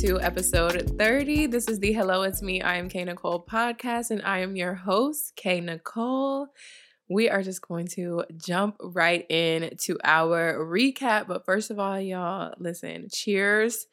to episode 30. This is the Hello, It's Me, I am K Nicole podcast, and I am your host, K Nicole. We are just going to jump right in to our recap. But first of all, y'all, listen, cheers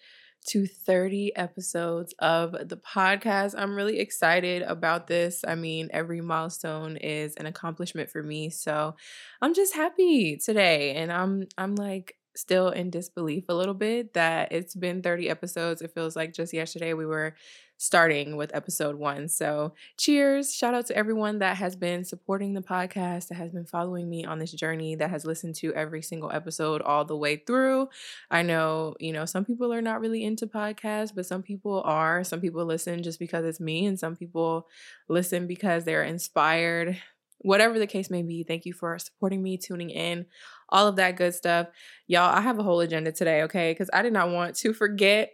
to 30 episodes of the podcast. I'm really excited about this. I mean, every milestone is an accomplishment for me. So I'm just happy today. And I'm I'm like still in disbelief a little bit that it's been 30 episodes. It feels like just yesterday we were starting with episode one. So, cheers. Shout out to everyone that has been supporting the podcast, that has been following me on this journey, that has listened to every single episode all the way through. I know, you know, some people are not really into podcasts, but some people are. Some people listen just because it's me, and some people listen because they're inspired whatever the case may be, thank you for supporting me, tuning in, all of that good stuff. Y'all, I have a whole agenda today, okay? Because I did not want to forget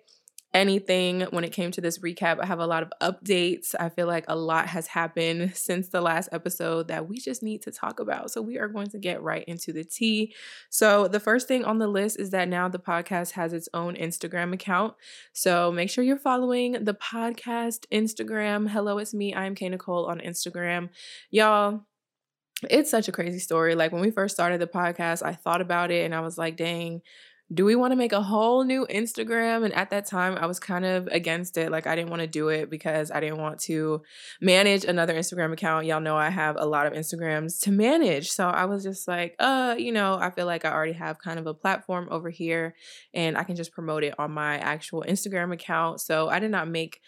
anything when it came to this recap. I have a lot of updates. I feel like a lot has happened since the last episode that we just need to talk about. So we are going to get right into the tea. So the first thing on the list is that now the podcast has its own Instagram account. So make sure you're following the podcast Instagram. Hello, it's me. I'm K Nicole on Instagram. Y'all, it's such a crazy story. Like when we first started the podcast, I thought about it and I was like, dang, do we want to make a whole new Instagram? And at that time, I was kind of against it. Like, I didn't want to do it because I didn't want to manage another Instagram account. Y'all know I have a lot of Instagrams to manage. So I was just like, uh, you know, I feel like I already have kind of a platform over here and I can just promote it on my actual Instagram account. So I did not make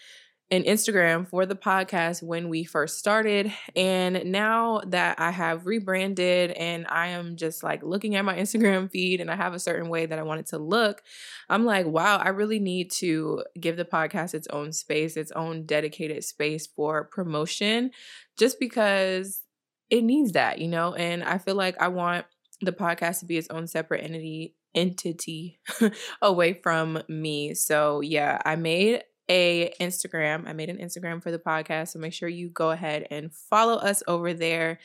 an Instagram for the podcast when we first started. And now that I have rebranded and I am just like looking at my Instagram feed and I have a certain way that I want it to look, I'm like, wow, I really need to give the podcast its own space, its own dedicated space for promotion, just because it needs that, you know? And I feel like I want the podcast to be its own separate entity entity away from me. So, yeah, I made a Instagram. I made an Instagram for the podcast, so make sure you go ahead and follow us over there.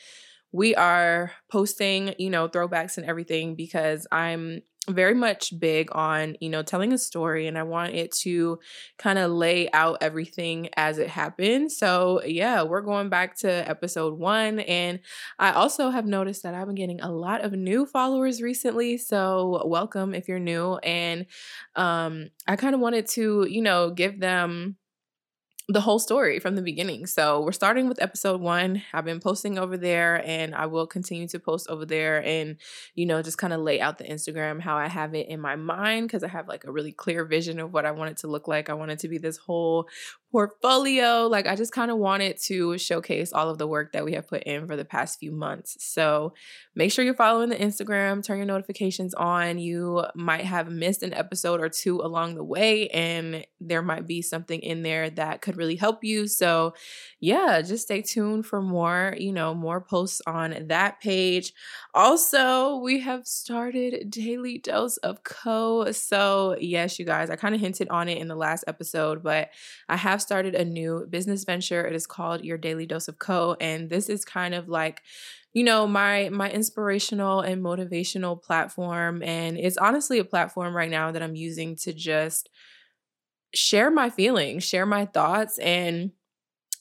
We are posting, you know, throwbacks and everything because I'm very much big on you know telling a story and i want it to kind of lay out everything as it happened. So yeah we're going back to episode one and i also have noticed that i've been getting a lot of new followers recently so welcome if you're new and um i kind of wanted to you know give them the whole story from the beginning. So we're starting with episode one. I've been posting over there and I will continue to post over there and, you know, just kind of lay out the Instagram how I have it in my mind because I have like a really clear vision of what I want it to look like. I want it to be this whole portfolio. Like, I just kind of wanted to showcase all of the work that we have put in for the past few months. So, make sure you're following the Instagram, turn your notifications on. You might have missed an episode or two along the way, and there might be something in there that could really help you. So, yeah, just stay tuned for more, you know, more posts on that page. Also, we have started Daily Dose of Co. So, yes, you guys, I kind of hinted on it in the last episode, but I have started a new business venture. It is called Your Daily Dose of Co. And this is kind of like you know my my inspirational and motivational platform and it's honestly a platform right now that I'm using to just share my feelings, share my thoughts and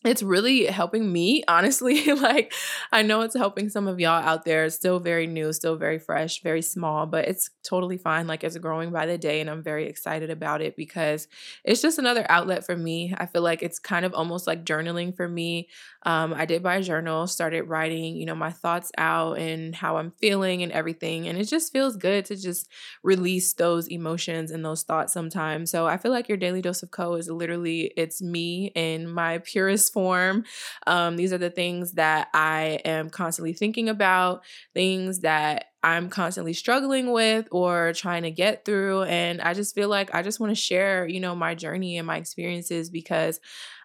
it's really helping me honestly like i know it's helping some of y'all out there. It's still very new still very fresh very small but it's totally fine like it's growing by the day and i'm very excited about it because it's just another outlet for me. I feel like it's kind of almost like journaling for me um, i did buy a journal started writing you know my thoughts out and how i'm feeling and everything and it just feels good to just release those emotions and those thoughts sometimes so i feel like your daily dose of co is literally it's me in my purest form. Um, these are the things that I am constantly thinking about, things that I'm constantly struggling with or trying to get through. And I just feel like I just want to share, you know, my journey and my experiences because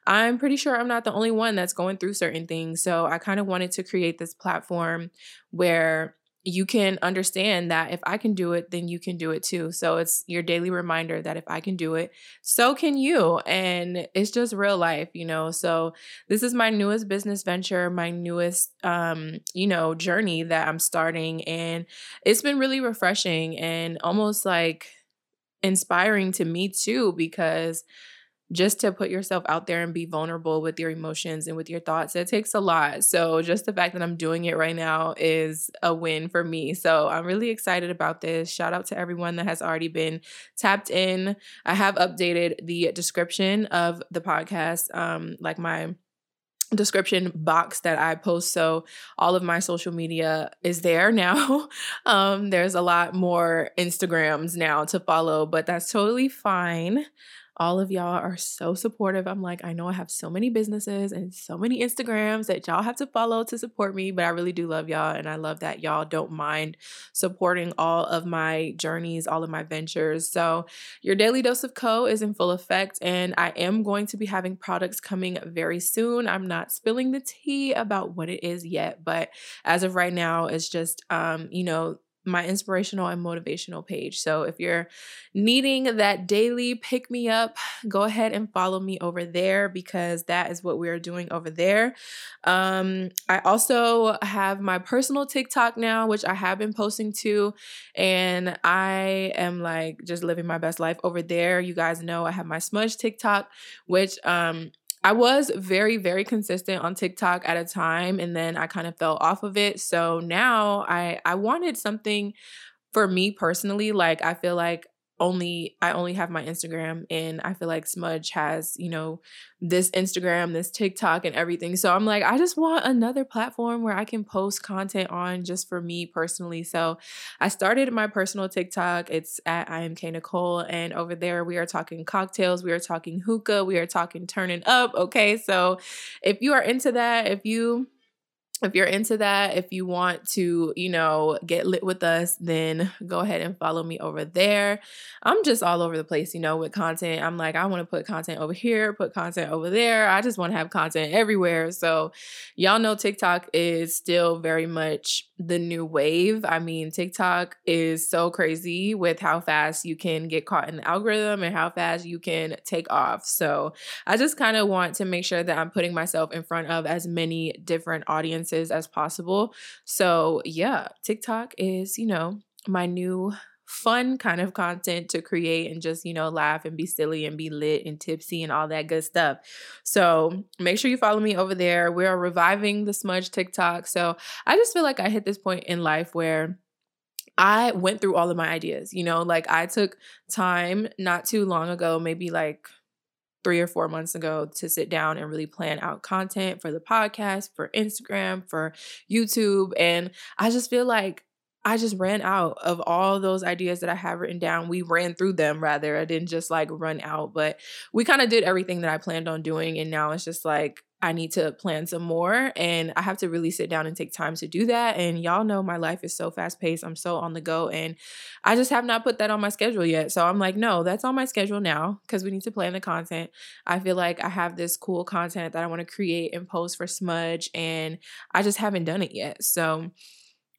I'm pretty sure I'm not the only one that's going through certain things. So I kind of wanted to create this platform where you can understand that if I can do it, then you can do it too. So it's your daily reminder that if I can do it, so can you. And it's just real life, you know. So this is my newest business venture, my newest um, you know, journey that I'm starting and it's been really refreshing and almost like inspiring to me too because just to put yourself out there and be vulnerable with your emotions and with your thoughts it takes a lot so just the fact that i'm doing it right now is a win for me so i'm really excited about this shout out to everyone that has already been tapped in i have updated the description of the podcast um like my description box that I post. So all of my social media is there now. um, there's a lot more Instagrams now to follow, but that's totally fine. All of y'all are so supportive. I'm like, I know I have so many businesses and so many Instagrams that y'all have to follow to support me, but I really do love y'all. And I love that y'all don't mind supporting all of my journeys, all of my ventures. So, your daily dose of Co is in full effect, and I am going to be having products coming very soon. I'm not spilling the tea about what it is yet, but as of right now, it's just, um, you know, my inspirational and motivational page. So if you're needing that daily pick me up, go ahead and follow me over there because that is what we're doing over there. Um, I also have my personal TikTok now, which I have been posting to, and I am like just living my best life over there. You guys know I have my smudge TikTok, which um I was very, very consistent on TikTok at a time and then I kind of fell off of it. So now I I wanted something for me personally. Like I feel like only I only have my Instagram and I feel like Smudge has, you know, this Instagram, this TikTok and everything. So I'm like, I just want another platform where I can post content on just for me personally. So I started my personal TikTok. It's at I am K Nicole. And over there we are talking cocktails, we are talking hookah, we are talking turning up. Okay. So if you are into that, if you if you're into that, if you want to, you know, get lit with us, then go ahead and follow me over there. I'm just all over the place, you know, with content. I'm like, I want to put content over here, put content over there. I just want to have content everywhere. So, y'all know TikTok is still very much the new wave. I mean, TikTok is so crazy with how fast you can get caught in the algorithm and how fast you can take off. So, I just kind of want to make sure that I'm putting myself in front of as many different audiences as possible. So, yeah, TikTok is, you know, my new fun kind of content to create and just, you know, laugh and be silly and be lit and tipsy and all that good stuff. So make sure you follow me over there. We are reviving the smudge TikTok. So I just feel like I hit this point in life where I went through all of my ideas, you know, like I took time not too long ago, maybe like three or four months ago to sit down and really plan out content for the podcast, for Instagram, for YouTube. And I just feel like I just ran out of all those ideas that I have written down. We ran through them rather. I didn't just like run out, but we kind of did everything that I planned on doing. And now it's just like I need to plan some more and I have to really sit down and take time to do that. And y'all know my life is so fast paced. I'm so on the go and I just have not put that on my schedule yet. So I'm like, no, that's on my schedule now because we need to plan the content. I feel like I have this cool content that I want to create and post for Smudge and I just haven't done it yet. So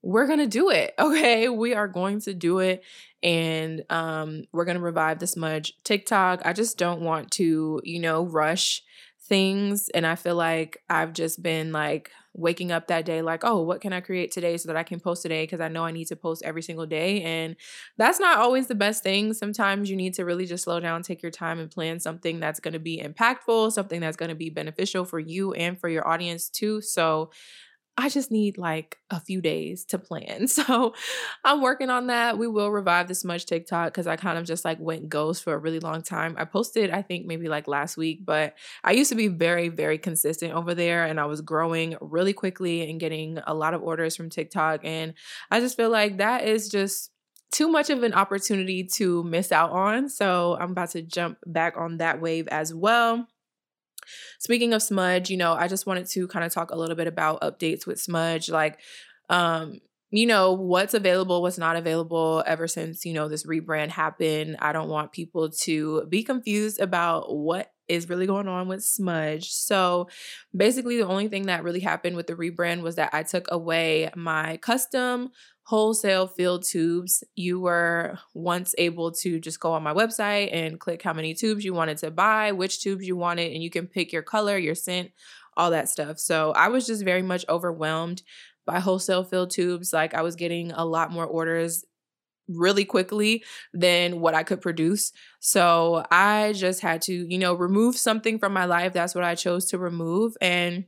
we're going to do it. Okay. We are going to do it. And um, we're going to revive the smudge TikTok. I just don't want to, you know, rush things and i feel like i've just been like waking up that day like oh what can i create today so that i can post today because i know i need to post every single day and that's not always the best thing sometimes you need to really just slow down take your time and plan something that's going to be impactful something that's going to be beneficial for you and for your audience too so I just need like a few days to plan. So I'm working on that. We will revive the Smudge TikTok because I kind of just like went ghost for a really long time. I posted, I think maybe like last week, but I used to be very, very consistent over there and I was growing really quickly and getting a lot of orders from TikTok. And I just feel like that is just too much of an opportunity to miss out on. So I'm about to jump back on that wave as well. Speaking of Smudge, you know, I just wanted to kind of talk a little bit about updates with Smudge, like, um, you know, what's available, what's not available ever since, you know, this rebrand happened. I don't want people to be confused about what is really going on with Smudge. So basically, the only thing that really happened with the rebrand was that I took away my custom wholesale filled tubes. You were once able to just go on my website and click how many tubes you wanted to buy, which tubes you wanted, and you can pick your color, your scent, all that stuff. So I was just very much overwhelmed by wholesale filled tubes. Like I was getting a lot more orders really quickly than what I could produce. So I just had to, you know, remove something from my life. That's what I chose to remove. And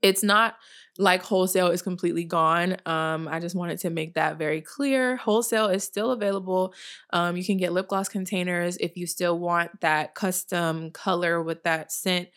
it's not like wholesale is completely gone. Um, I just wanted to make that very clear. Wholesale is still available. Um, you can get lip gloss containers if you still want that custom color with that scent.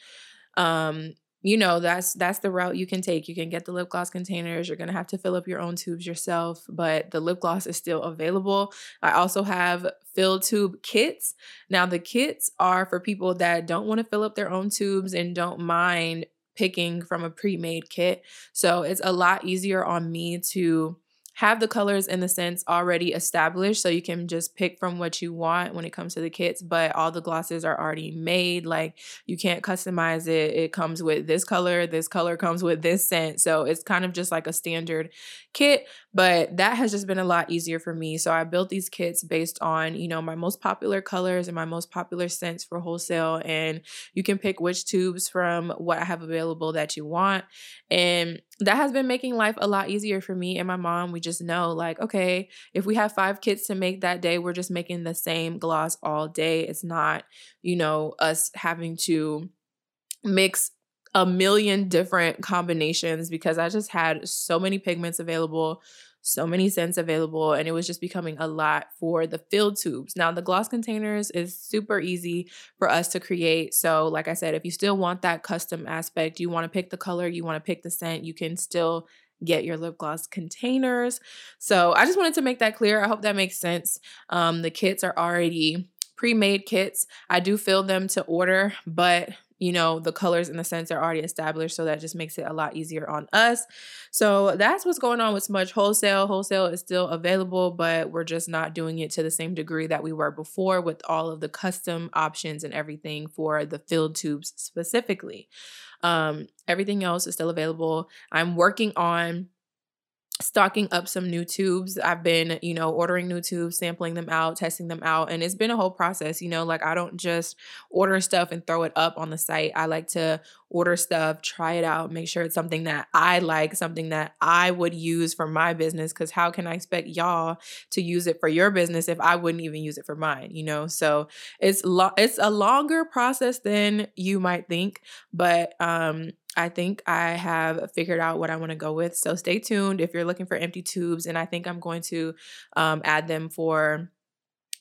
Um, you know that's that's the route you can take you can get the lip gloss containers you're going to have to fill up your own tubes yourself but the lip gloss is still available i also have fill tube kits now the kits are for people that don't want to fill up their own tubes and don't mind picking from a pre-made kit. So it's a lot easier on me to have the colors and the scents already established so you can just pick from what you want when it comes to the kits but all the glosses are already made like you can't customize it. It comes with this color this color comes with this scent. So it's kind of just like a standard kit but that has just been a lot easier for me. So i built these kits based on you know my most popular colors and my most popular scents for wholesale and you can pick which tubes from what i have available that you want and that has been making life a lot easier for me and my mom. We just know like okay if we have five kits to make that day we're just making the same gloss all day. It's not you know us having to mix a million different combinations because i just had so many pigments available so many scents available and it was just becoming a lot for the filled tubes. Now the gloss containers is super easy for us to create. So like I said, if you still want that custom aspect, you want to pick the color, you want to pick the scent, you can still get your lip gloss containers. So I just wanted to make that clear. I hope that makes sense. Um, the kits are already pre-made kits. I do fill them to order, but you know, the colors and the scents are already established. So that just makes it a lot easier on us. So that's what's going on with Smudge Wholesale. Wholesale is still available, but we're just not doing it to the same degree that we were before with all of the custom options and everything for the filled tubes specifically. Um, everything else is still available. I'm working on stocking up some new tubes. I've been, you know, ordering new tubes, sampling them out, testing them out, and it's been a whole process, you know, like I don't just order stuff and throw it up on the site. I like to order stuff, try it out, make sure it's something that I like, something that I would use for my business cuz how can I expect y'all to use it for your business if I wouldn't even use it for mine, you know? So, it's lo- it's a longer process than you might think, but um I think I have figured out what I want to go with. So stay tuned if you're looking for empty tubes, and I think I'm going to um, add them for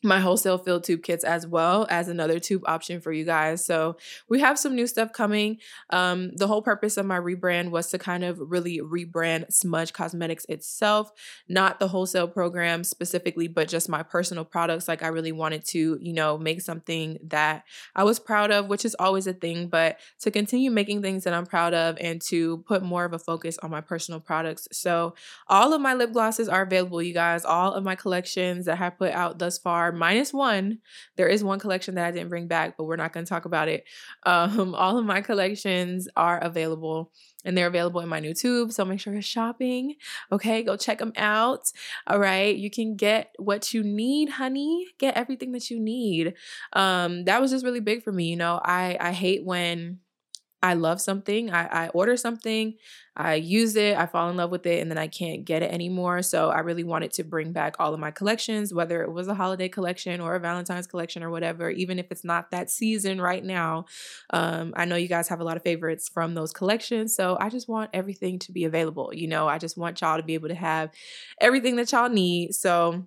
my wholesale filled tube kits as well as another tube option for you guys. So we have some new stuff coming. Um, the whole purpose of my rebrand was to kind of really rebrand Smudge Cosmetics itself, not the wholesale program specifically, but just my personal products. Like I really wanted to, you know, make something that I was proud of, which is always a thing, but to continue making things that I'm proud of and to put more of a focus on my personal products. So all of my lip glosses are available, you guys. All of my collections that I have put out thus far minus one. There is one collection that I didn't bring back, but we're not going to talk about it. Um, all of my collections are available and they're available in my new tube. So make sure you're shopping. Okay, go check them out. All right, you can get what you need, honey. Get everything that you need. Um, that was just really big for me. You know, I I hate when I love something, I, I order something, I use it, I fall in love with it, and then I can't get it anymore. So I really wanted to bring back all of my collections, whether it was a holiday collection or a Valentine's collection or whatever, even if it's not that season right now. Um, I know you guys have a lot of favorites from those collections. So I just want everything to be available. You know, I just want y'all to be able to have everything that y'all need. So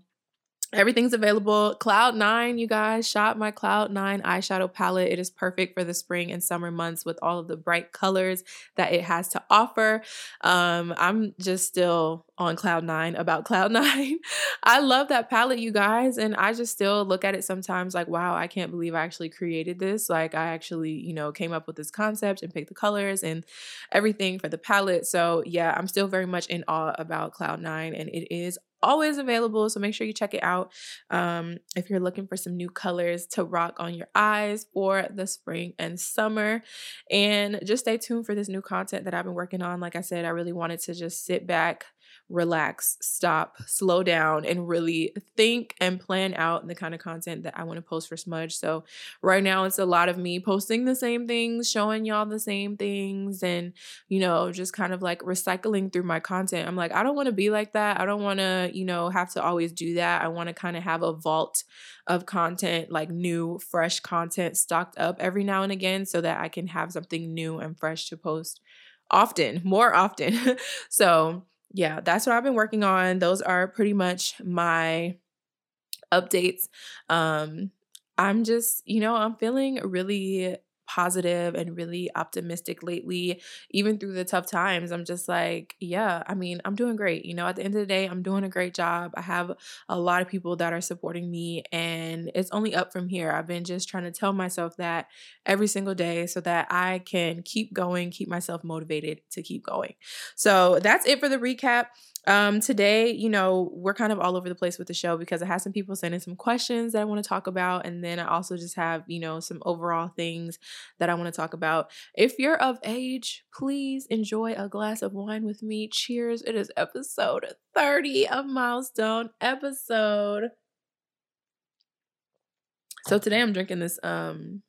Everything's available. Cloud Nine, you guys, shop my Cloud Nine eyeshadow palette. It is perfect for the spring and summer months with all of the bright colors that it has to offer. Um, I'm just still on Cloud Nine about Cloud Nine. I love that palette, you guys, and I just still look at it sometimes like, wow, I can't believe I actually created this. Like, I actually, you know, came up with this concept and picked the colors and everything for the palette. So, yeah, I'm still very much in awe about Cloud Nine, and it is always available. So make sure you check it out um, if you're looking for some new colors to rock on your eyes for the spring and summer. And just stay tuned for this new content that I've been working on. Like I said, I really wanted to just sit back relax, stop, slow down, and really think and plan out the kind of content that I want to post for Smudge. So, right now, it's a lot of me posting the same things, showing y'all the same things, and, you know, just kind of like recycling through my content. I'm like, I don't want to be like that. I don't want to, you know, have to always do that. I want to kind of have a vault of content, like new, fresh content stocked up every now and again so that I can have something new and fresh to post often, more often. so, yeah, that's what I've been working on. Those are pretty much my updates. Um I'm just, you know, I'm feeling really positive and really optimistic lately, even through the tough times. I'm just like, yeah, I mean, I'm doing great. You know, at the end of the day, I'm doing a great job. I have a lot of people that are supporting me, and it's only up from here. I've been just trying to tell myself that every single day so that I can keep going, keep myself motivated to keep going. So that's it for the recap. Um, today, you know, we're kind of all over the place with the show because I had some people sending some questions that I want to talk about. And then I also just have, you know, some overall things that I want to talk about. If you're of age, please enjoy a glass of wine with me. Cheers. It is episode 30 of Milestone episode. So today I'm drinking this um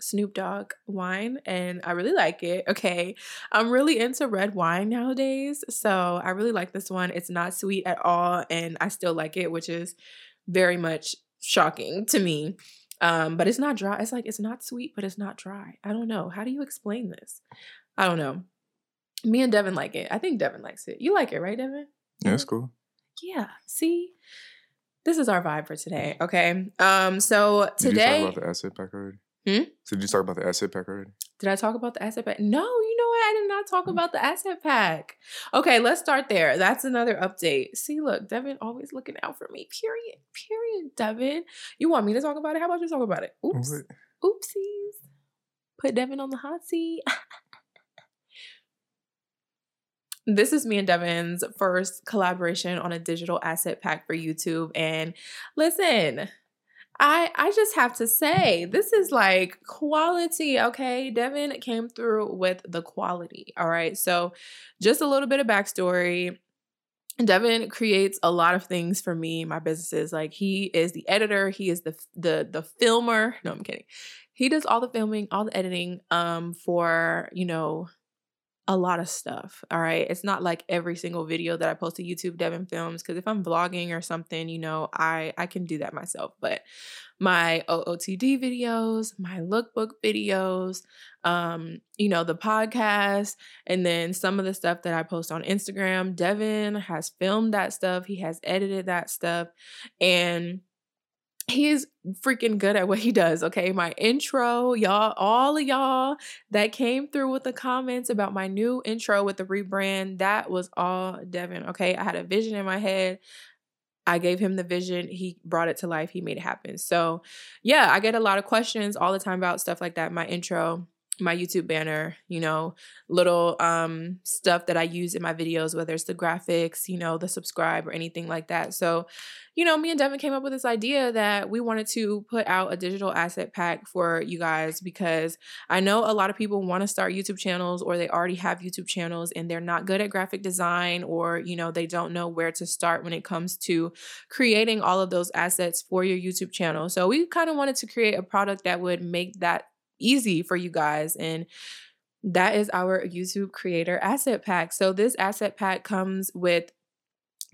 Snoop Dogg wine and I really like it. Okay. I'm really into red wine nowadays. So I really like this one. It's not sweet at all and I still like it, which is very much shocking to me. Um, but it's not dry. It's like it's not sweet, but it's not dry. I don't know. How do you explain this? I don't know. Me and Devin like it. I think Devin likes it. You like it, right, Devin? Yeah, it's cool. Yeah. See, this is our vibe for today. Okay. Um. So today. Did you talk about the asset pack already? Hmm? So did you talk about the asset pack already? Did I talk about the asset pack? No, you know what? I did not talk about the asset pack. Okay, let's start there. That's another update. See, look, Devin always looking out for me. Period. Period, Devin. You want me to talk about it? How about you talk about it? Oops. What? Oopsies. Put Devin on the hot seat. this is me and Devin's first collaboration on a digital asset pack for YouTube. And listen, I I just have to say this is like quality, okay? Devin came through with the quality. All right. So just a little bit of backstory. Devin creates a lot of things for me, my businesses. Like he is the editor, he is the the the filmer. No, I'm kidding. He does all the filming, all the editing um for, you know, a lot of stuff. All right. It's not like every single video that I post to YouTube Devin films because if I'm vlogging or something, you know, I I can do that myself. But my OOTD videos, my lookbook videos, um, you know, the podcast, and then some of the stuff that I post on Instagram, Devin has filmed that stuff. He has edited that stuff. And he is freaking good at what he does. Okay. My intro, y'all, all of y'all that came through with the comments about my new intro with the rebrand, that was all Devin. Okay. I had a vision in my head. I gave him the vision. He brought it to life. He made it happen. So, yeah, I get a lot of questions all the time about stuff like that. My intro, my YouTube banner, you know, little um stuff that I use in my videos, whether it's the graphics, you know, the subscribe or anything like that. So, you know, me and Devin came up with this idea that we wanted to put out a digital asset pack for you guys because I know a lot of people want to start YouTube channels or they already have YouTube channels and they're not good at graphic design or, you know, they don't know where to start when it comes to creating all of those assets for your YouTube channel. So, we kind of wanted to create a product that would make that easy for you guys. And that is our YouTube creator asset pack. So, this asset pack comes with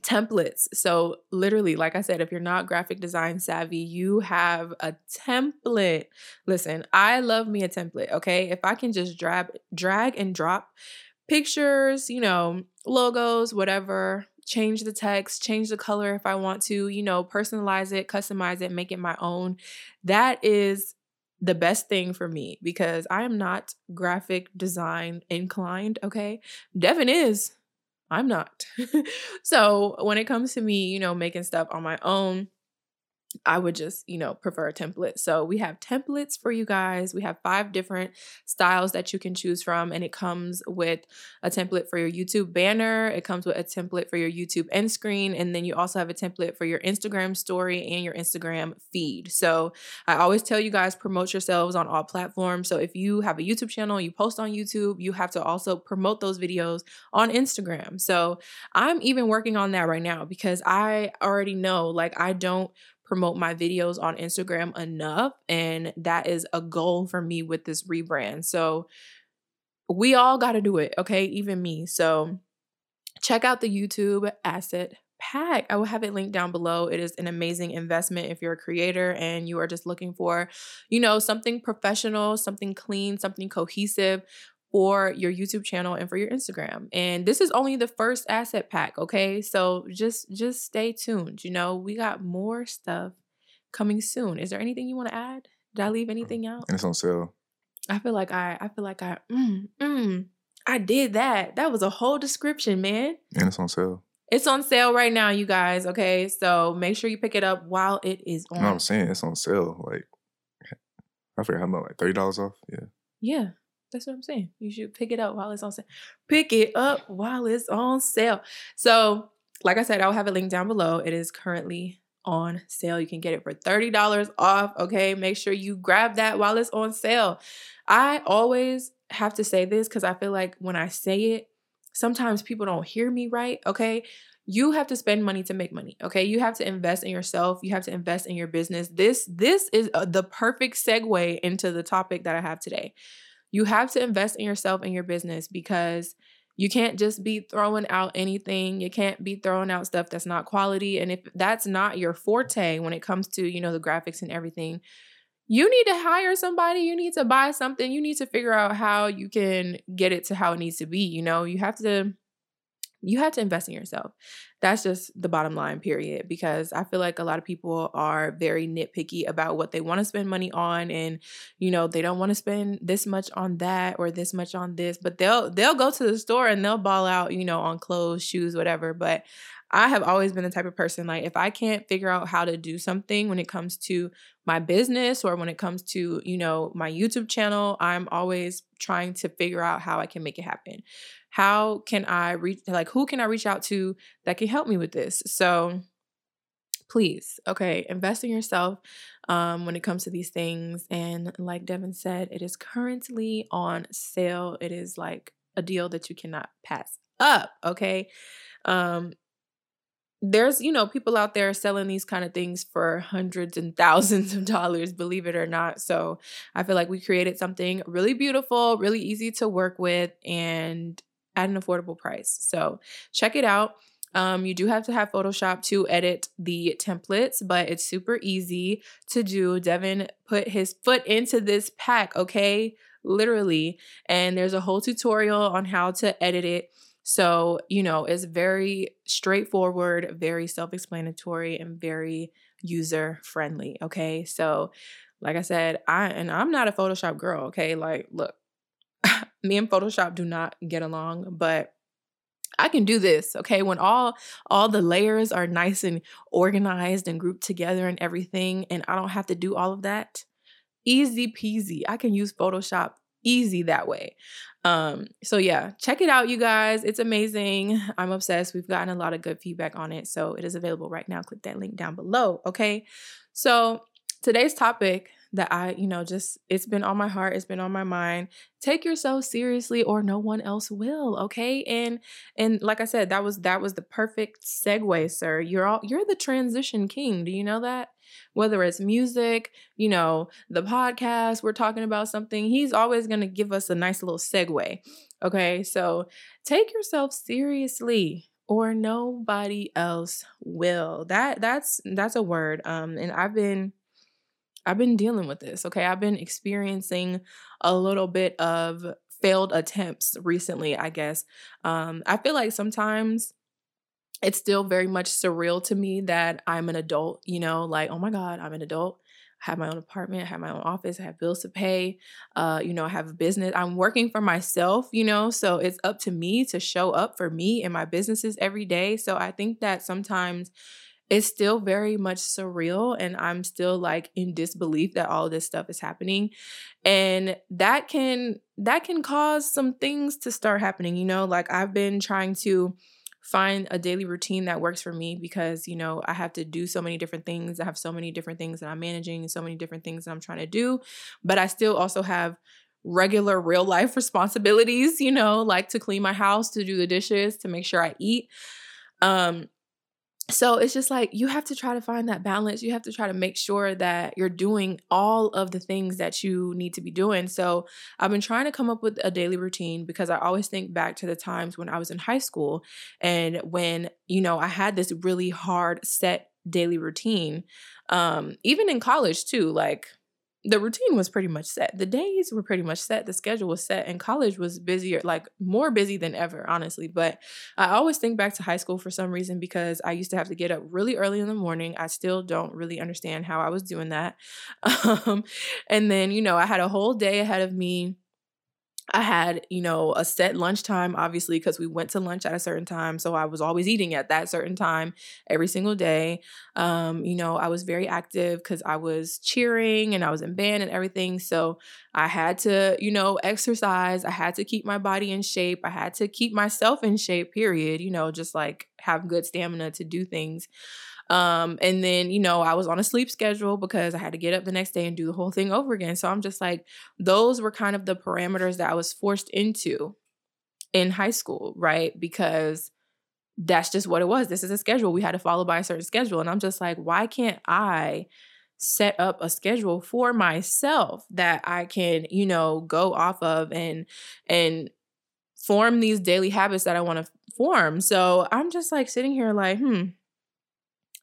templates. So, literally, like I said, if you're not graphic design savvy, you have a template. Listen, I love me a template, okay? If I can just drag drag and drop pictures, you know, logos, whatever, change the text, change the color if I want to, you know, personalize it, customize it, make it my own. That is the best thing for me because I am not graphic design inclined, okay? Devin is. I'm not. so when it comes to me, you know, making stuff on my own, I would just, you know, prefer a template. So we have templates for you guys. We have five different styles that you can choose from, and it comes with a template for your YouTube banner. It comes with a template for your YouTube end screen, and then you also have a template for your Instagram story and your Instagram feed. So I always tell you guys promote yourselves on all platforms. So if you have a YouTube channel, you post on YouTube, you have to also promote those videos on Instagram. So I'm even working on that right now because I already know like I don't promote my videos on Instagram enough. And that is a goal for me with this rebrand. So we all got to do it, okay? Even me. So check out the YouTube asset pack. I will have it linked down below. It is an amazing investment if you're a creator and you are just looking for, you know, something professional, something clean, something cohesive for your YouTube channel and for your Instagram. And this is only the first asset pack, okay? So just just stay tuned. You know, we got more stuff coming soon. Is there anything you want to add? Did I leave anything out? And it's on sale. I feel like I I feel like I mm, mm, I did that. That was a whole description, man. And it's on sale. It's on sale right now, you guys. Okay, so make sure you pick it up while it is on. No, I'm saying it's on sale. Like I forget how much, like thirty dollars off. Yeah. Yeah, that's what I'm saying. You should pick it up while it's on sale. Pick it up while it's on sale. So, like I said, I'll have a link down below. It is currently on sale. You can get it for $30 off. Okay. Make sure you grab that while it's on sale. I always have to say this because I feel like when I say it, sometimes people don't hear me right. Okay. You have to spend money to make money. Okay. You have to invest in yourself. You have to invest in your business. This, this is uh, the perfect segue into the topic that I have today. You have to invest in yourself and your business because you can't just be throwing out anything. You can't be throwing out stuff that's not quality. And if that's not your forte when it comes to, you know, the graphics and everything, you need to hire somebody. You need to buy something. You need to figure out how you can get it to how it needs to be. You know, you have to you have to invest in yourself. That's just the bottom line, period. Because I feel like a lot of people are very nitpicky about what they want to spend money on, and you know they don't want to spend this much on that or this much on this, but they'll they'll go to the store and they'll ball out, you know, on clothes, shoes, whatever. But I have always been the type of person like if I can't figure out how to do something when it comes to my business or when it comes to, you know, my YouTube channel, I'm always trying to figure out how I can make it happen. How can I reach like who can I reach out to that can help me with this? So please, okay, invest in yourself um, when it comes to these things. And like Devin said, it is currently on sale. It is like a deal that you cannot pass up, okay? Um, there's you know people out there selling these kind of things for hundreds and thousands of dollars believe it or not so i feel like we created something really beautiful really easy to work with and at an affordable price so check it out um, you do have to have Photoshop to edit the templates, but it's super easy to do. Devin put his foot into this pack, okay? Literally. And there's a whole tutorial on how to edit it. So, you know, it's very straightforward, very self explanatory, and very user friendly. Okay. So, like I said, I, and I'm not a Photoshop girl. Okay. Like, look, me and Photoshop do not get along, but I can do this, okay? When all all the layers are nice and organized and grouped together and everything and I don't have to do all of that. Easy peasy. I can use Photoshop easy that way. Um, so yeah, check it out, you guys. It's amazing. I'm obsessed. We've gotten a lot of good feedback on it. So it is available right now. Click that link down below. Okay. So today's topic that I, you know, just it's been on my heart, it's been on my mind. Take yourself seriously or no one else will, okay? And and like I said, that was that was the perfect segue, sir. You're all you're the transition king. Do you know that? whether it's music, you know, the podcast, we're talking about something, he's always going to give us a nice little segue. Okay. So take yourself seriously or nobody else will. That that's that's a word. Um and I've been I've been dealing with this. Okay. I've been experiencing a little bit of failed attempts recently, I guess. Um I feel like sometimes it's still very much surreal to me that I'm an adult, you know, like, oh my God, I'm an adult. I have my own apartment, I have my own office, I have bills to pay, uh, you know, I have a business. I'm working for myself, you know, so it's up to me to show up for me and my businesses every day. So I think that sometimes it's still very much surreal and I'm still like in disbelief that all this stuff is happening. And that can that can cause some things to start happening, you know, like I've been trying to find a daily routine that works for me because you know I have to do so many different things. I have so many different things that I'm managing, so many different things that I'm trying to do, but I still also have regular real life responsibilities, you know, like to clean my house, to do the dishes, to make sure I eat. Um so it's just like you have to try to find that balance. You have to try to make sure that you're doing all of the things that you need to be doing. So I've been trying to come up with a daily routine because I always think back to the times when I was in high school and when, you know, I had this really hard set daily routine. Um, even in college too, like the routine was pretty much set. The days were pretty much set. The schedule was set, and college was busier, like more busy than ever, honestly. But I always think back to high school for some reason because I used to have to get up really early in the morning. I still don't really understand how I was doing that. Um, and then, you know, I had a whole day ahead of me I had, you know, a set lunchtime, obviously, because we went to lunch at a certain time. So I was always eating at that certain time every single day. Um, you know, I was very active because I was cheering and I was in band and everything. So I had to, you know, exercise. I had to keep my body in shape. I had to keep myself in shape, period. You know, just like have good stamina to do things. Um, and then, you know, I was on a sleep schedule because I had to get up the next day and do the whole thing over again. So I'm just like, those were kind of the parameters that I was forced into in high school, right? Because that's just what it was. This is a schedule. We had to follow by a certain schedule. And I'm just like, why can't I set up a schedule for myself that I can, you know, go off of and and form these daily habits that I want to form. So I'm just like sitting here like, hmm,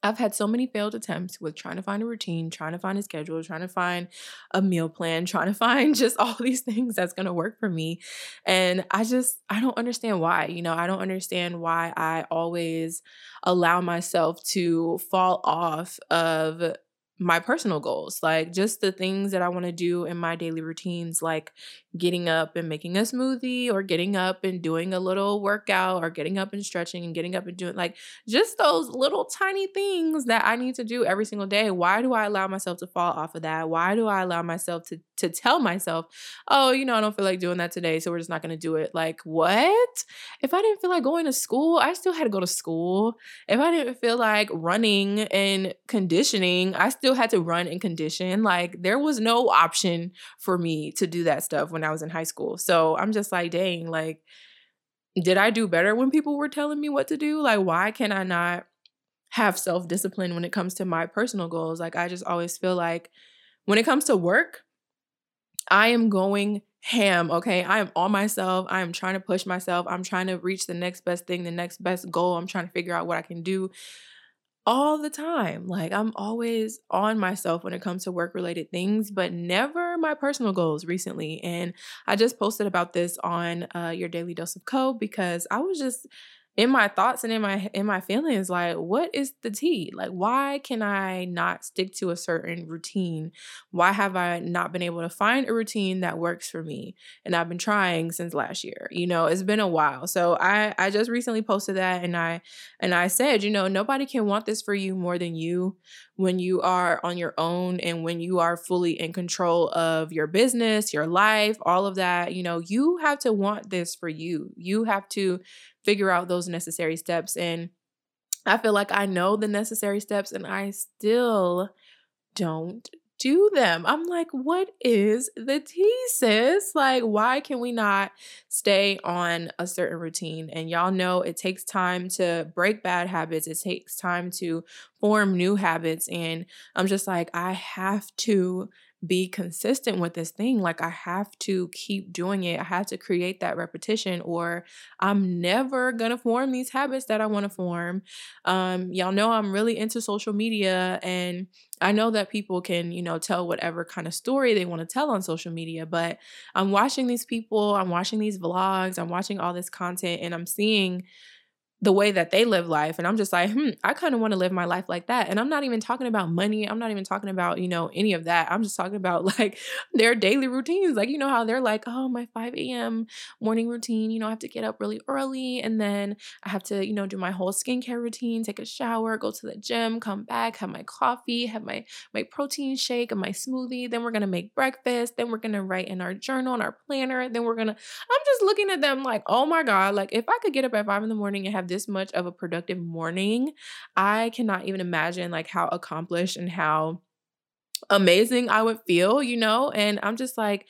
I've had so many failed attempts with trying to find a routine, trying to find a schedule, trying to find a meal plan, trying to find just all these things that's going to work for me. And I just, I don't understand why. You know, I don't understand why I always allow myself to fall off of my personal goals, like just the things that I want to do in my daily routines, like getting up and making a smoothie, or getting up and doing a little workout, or getting up and stretching, and getting up and doing like just those little tiny things that I need to do every single day. Why do I allow myself to fall off of that? Why do I allow myself to to tell myself, oh, you know, I don't feel like doing that today, so we're just not going to do it? Like, what? If I didn't feel like going to school, I still had to go to school. If I didn't feel like running and conditioning, I still still had to run and condition. Like there was no option for me to do that stuff when I was in high school. So I'm just like, dang, like, did I do better when people were telling me what to do? Like, why can I not have self discipline when it comes to my personal goals? Like, I just always feel like when it comes to work, I am going ham, okay? I am on myself. I am trying to push myself. I'm trying to reach the next best thing, the next best goal. I'm trying to figure out what I can do all the time. Like I'm always on myself when it comes to work related things, but never my personal goals recently. And I just posted about this on uh, your daily dose of code because I was just in my thoughts and in my in my feelings like what is the tea? Like why can i not stick to a certain routine? Why have i not been able to find a routine that works for me and i've been trying since last year? You know it's been a while. So i i just recently posted that and i and i said you know nobody can want this for you more than you when you are on your own and when you are fully in control of your business your life all of that you know you have to want this for you you have to figure out those necessary steps. And I feel like I know the necessary steps and I still don't do them. I'm like, what is the tea, sis? Like, why can we not stay on a certain routine? And y'all know it takes time to break bad habits, it takes time to form new habits. And I'm just like, I have to be consistent with this thing. Like I have to keep doing it. I have to create that repetition or I'm never to form these habits that I want to form. Um y'all know I'm really into social media and I know that people can, you know, tell whatever kind of story they want to tell on social media, but I'm watching these people, I'm watching these vlogs, I'm watching all this content and I'm seeing the way that they live life. And I'm just like, hmm, I kind of want to live my life like that. And I'm not even talking about money. I'm not even talking about, you know, any of that. I'm just talking about like their daily routines. Like, you know, how they're like, oh, my 5 a.m. morning routine, you know, I have to get up really early and then I have to, you know, do my whole skincare routine, take a shower, go to the gym, come back, have my coffee, have my my protein shake and my smoothie. Then we're gonna make breakfast. Then we're gonna write in our journal and our planner. Then we're gonna, I'm just looking at them like, oh my God, like if I could get up at five in the morning and have this much of a productive morning, I cannot even imagine like how accomplished and how amazing I would feel, you know? And I'm just like,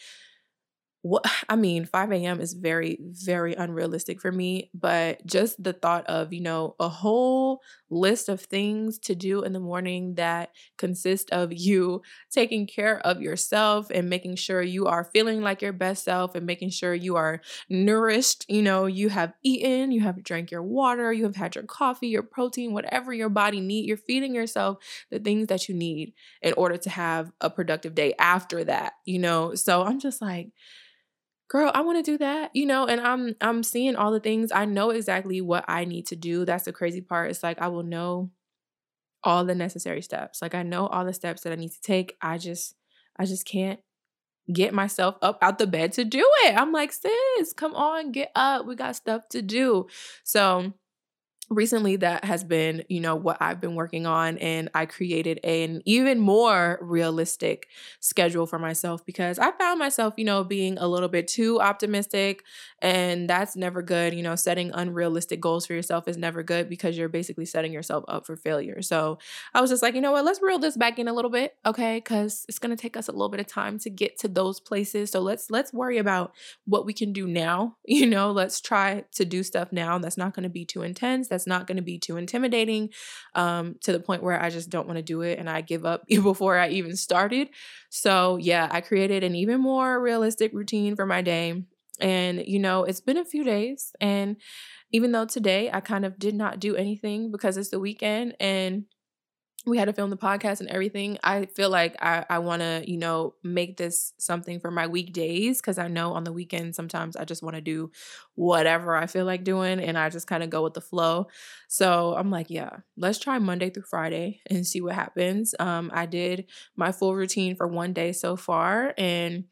what I mean, 5 a.m. is very, very unrealistic for me. But just the thought of, you know, a whole list of things to do in the morning that consist of you taking care of yourself and making sure you are feeling like your best self and making sure you are nourished. You know, you have eaten, you have drank your water, you have had your coffee, your protein, whatever your body need. You're feeding yourself the things that you need in order to have a productive day after that, you know? So I'm just like, girl i want to do that you know and i'm i'm seeing all the things. I know exactly what i need to do. That's the crazy part. It's like i will know all the necessary steps. Like i know all the steps that i need to take. I just i just can't get myself up out the bed to do it. I'm like sis come on get up. We got stuff to do. So recently that has been you know what i've been working on and i created an even more realistic schedule for myself because i found myself you know being a little bit too optimistic and that's never good you know setting unrealistic goals for yourself is never good because you're basically setting yourself up for failure. So i was just like you know what? Let's reel this back in a little bit okay? Because it's going to take us a little bit of time to get to those places. So let's let's worry about what we can do now you know? Let's try to do stuff now that's not going to be too intense that's that's not going to be too intimidating um, to the point where I just don't want to do it and I give up before I even started. So, yeah, I created an even more realistic routine for my day. And, you know, it's been a few days. And even though today I kind of did not do anything because it's the weekend and we had to film the podcast and everything i feel like i, I want to you know make this something for my weekdays because i know on the weekend sometimes i just want to do whatever i feel like doing and i just kind of go with the flow. So i'm like yeah let's try monday through friday and see what happens. Um i did my full routine for one day so far and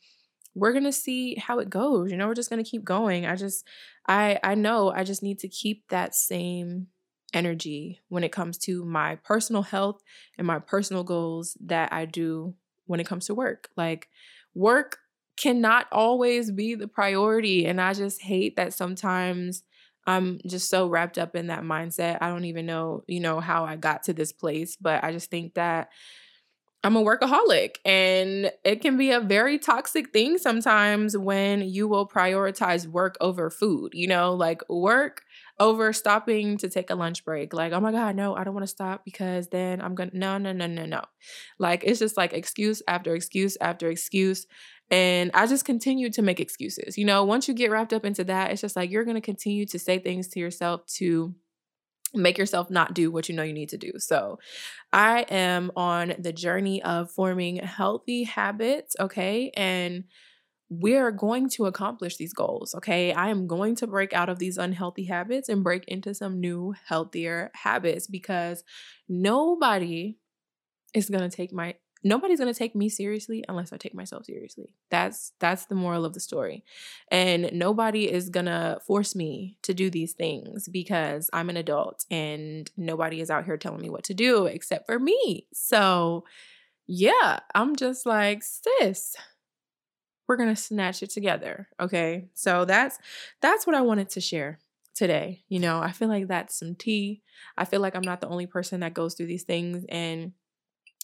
we're to see how it goes you know we're just to keep going. I just i i know i just need to keep that same energy when it comes to my personal health and my personal goals that I do when it comes to work. Like, work cannot always be the priority. And I just hate that sometimes I'm just so wrapped up in that mindset. I don't even know, you know, how I got to this place, but I just think that I'm a workaholic and it can be a very toxic thing sometimes when you will prioritize work over food. You know, like work over stopping to take a lunch break. Like, oh my God, no, I don't want to stop because then I'm going to, no, no, no, no, no. Like, it's just like excuse after excuse after excuse. And I just continue to make excuses. You know, once you get wrapped up into that, it's just like you're going to continue to say things to yourself to make yourself not do what you know you need to do. So, I am on the journey of forming healthy habits, okay? And we're going to accomplish these goals, okay? I am going to break out of these unhealthy habits and break into some new, healthier habits because nobody is going to take my nobody's going to take me seriously unless I take myself seriously. That's that's the moral of the story. And nobody is going to force me to do these things because I'm an adult and nobody is out here telling me what to do except for me. So, yeah, I'm just like, sis, we're going to snatch it together, okay? So that's that's what I wanted to share today. You know, I feel like that's some tea. I feel like I'm not the only person that goes through these things and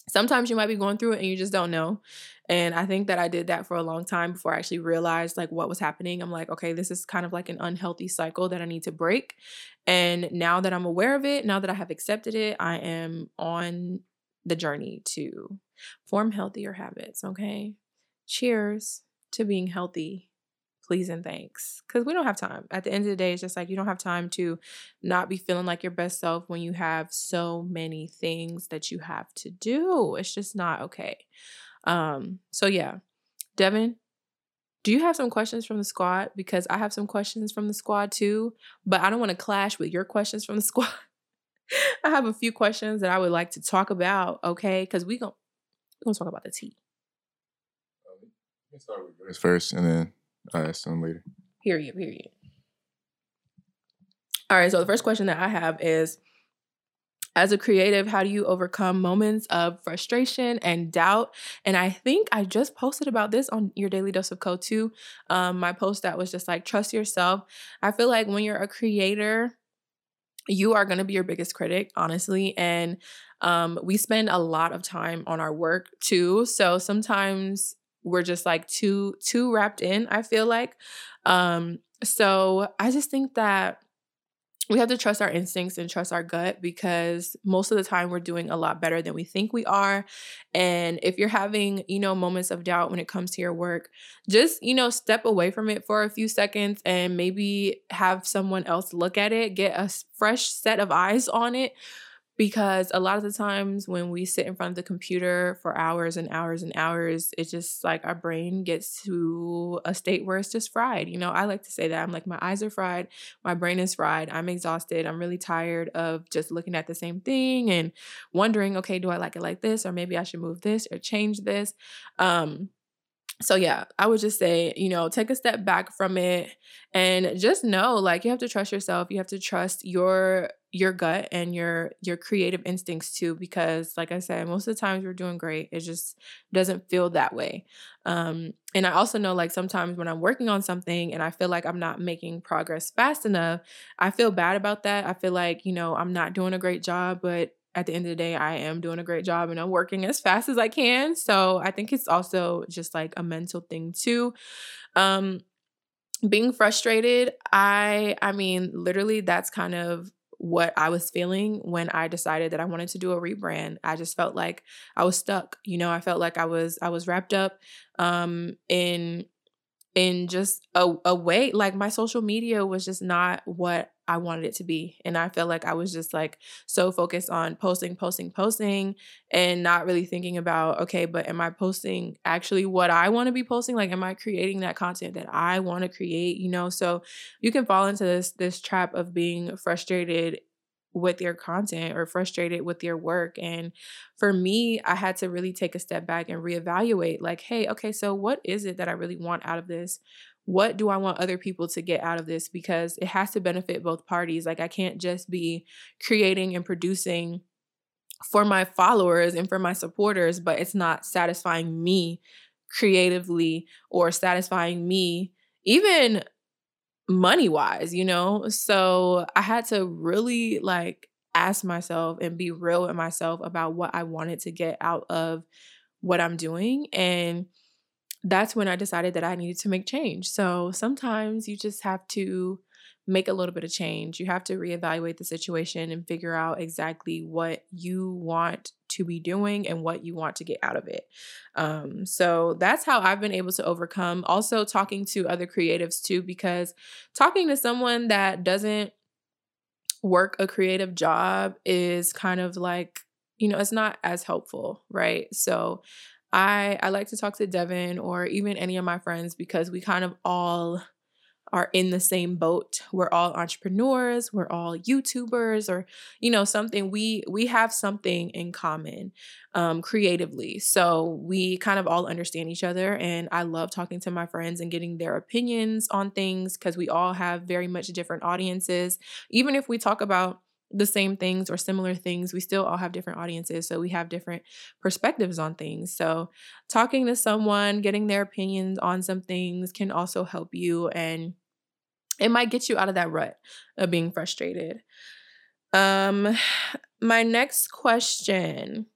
sometimes you might be going through it and you just don't know and i think that i did that for a long time before i actually realized like what was happening i'm like okay this is kind of like an unhealthy cycle that i need to break and now that i'm aware of it now that i have accepted it i am on the journey to form healthier habits okay cheers to being healthy please and thanks because we don't have time at the end of the day it's just like you don't have time to not be feeling like your best self when you have so many things that you have to do it's just not okay um so yeah devin do you have some questions from the squad? Because I have some questions from the squad too, but I don't want to clash with your questions from the squad. I have a few questions that I would like to talk about, okay? Because we going we gonna talk about the tea. Start with yours first, and then I ask them later. Period. Period. All right. So the first question that I have is as a creative, how do you overcome moments of frustration and doubt? And I think I just posted about this on your daily dose of code too. Um, my post that was just like, trust yourself. I feel like when you're a creator, you are going to be your biggest critic, honestly. And um, we spend a lot of time on our work too. So sometimes we're just like too too wrapped in i feel like um so i just think that we have to trust our instincts and trust our gut because most of the time we're doing a lot better than we think we are. And if you're having, you know, moments of doubt when it comes to your work, just, you know, step away from it for a few seconds and maybe have someone else look at it, get a fresh set of eyes on it because a lot of the times when we sit in front of the computer for hours and hours and hours it's just like our brain gets to a state where it's just fried you know? I like to say that i'm like my eyes are fried my brain is fried i'm exhausted i'm really tired of just looking at the same thing and wondering okay do i like it like this or maybe i should move this or change this? Um so yeah i would just say you know take a step back from it and just know like you have to trust yourself you have to trust your your gut and your your creative instincts too because like i said most of the times we're doing great it just doesn't feel that way um and i also know like sometimes when i'm working on something and i feel like i'm not making progress fast enough i feel bad about that i feel like you know i'm not doing a great job but at the end of the day, I am doing a great job and I'm working as fast as I can. So I think it's also just like a mental thing too. Um, being frustrated, I I mean, literally that's kind of what I was feeling when I decided that I wanted to do a rebrand. I just felt like I was stuck. You know, I felt like I was I was wrapped up um in in just a, a way like my social media was just not what I wanted it to be. And I felt like I was just like so focused on posting, posting, posting, and not really thinking about, okay, but am I posting actually what I want to be posting? Like, am I creating that content that I want to create? You know, so you can fall into this this trap of being frustrated with your content or frustrated with your work. And for me, I had to really take a step back and reevaluate like, hey, okay, so what is it that I really want out of this? What do I want other people to get out of this? Because it has to benefit both parties. Like, I can't just be creating and producing for my followers and for my supporters, but it's not satisfying me creatively or satisfying me even money wise, you know? So I had to really like ask myself and be real with myself about what I wanted to get out of what I'm doing. And that's when I decided that I needed to make change. So sometimes you just have to make a little bit of change. You have to reevaluate the situation and figure out exactly what you want to be doing and what you want to get out of it. Um, so that's how I've been able to overcome. Also, talking to other creatives too, because talking to someone that doesn't work a creative job is kind of like, you know, it's not as helpful, right? So I I like to talk to Devin or even any of my friends because we kind of all are in the same boat. We're all entrepreneurs, we're all YouTubers or you know something we we have something in common um creatively. So we kind of all understand each other and I love talking to my friends and getting their opinions on things cuz we all have very much different audiences. Even if we talk about the same things or similar things, we still all have different audiences. So we have different perspectives on things. So talking to someone, getting their opinions on some things can also help you and it might get you out of that rut of being frustrated. Um my next question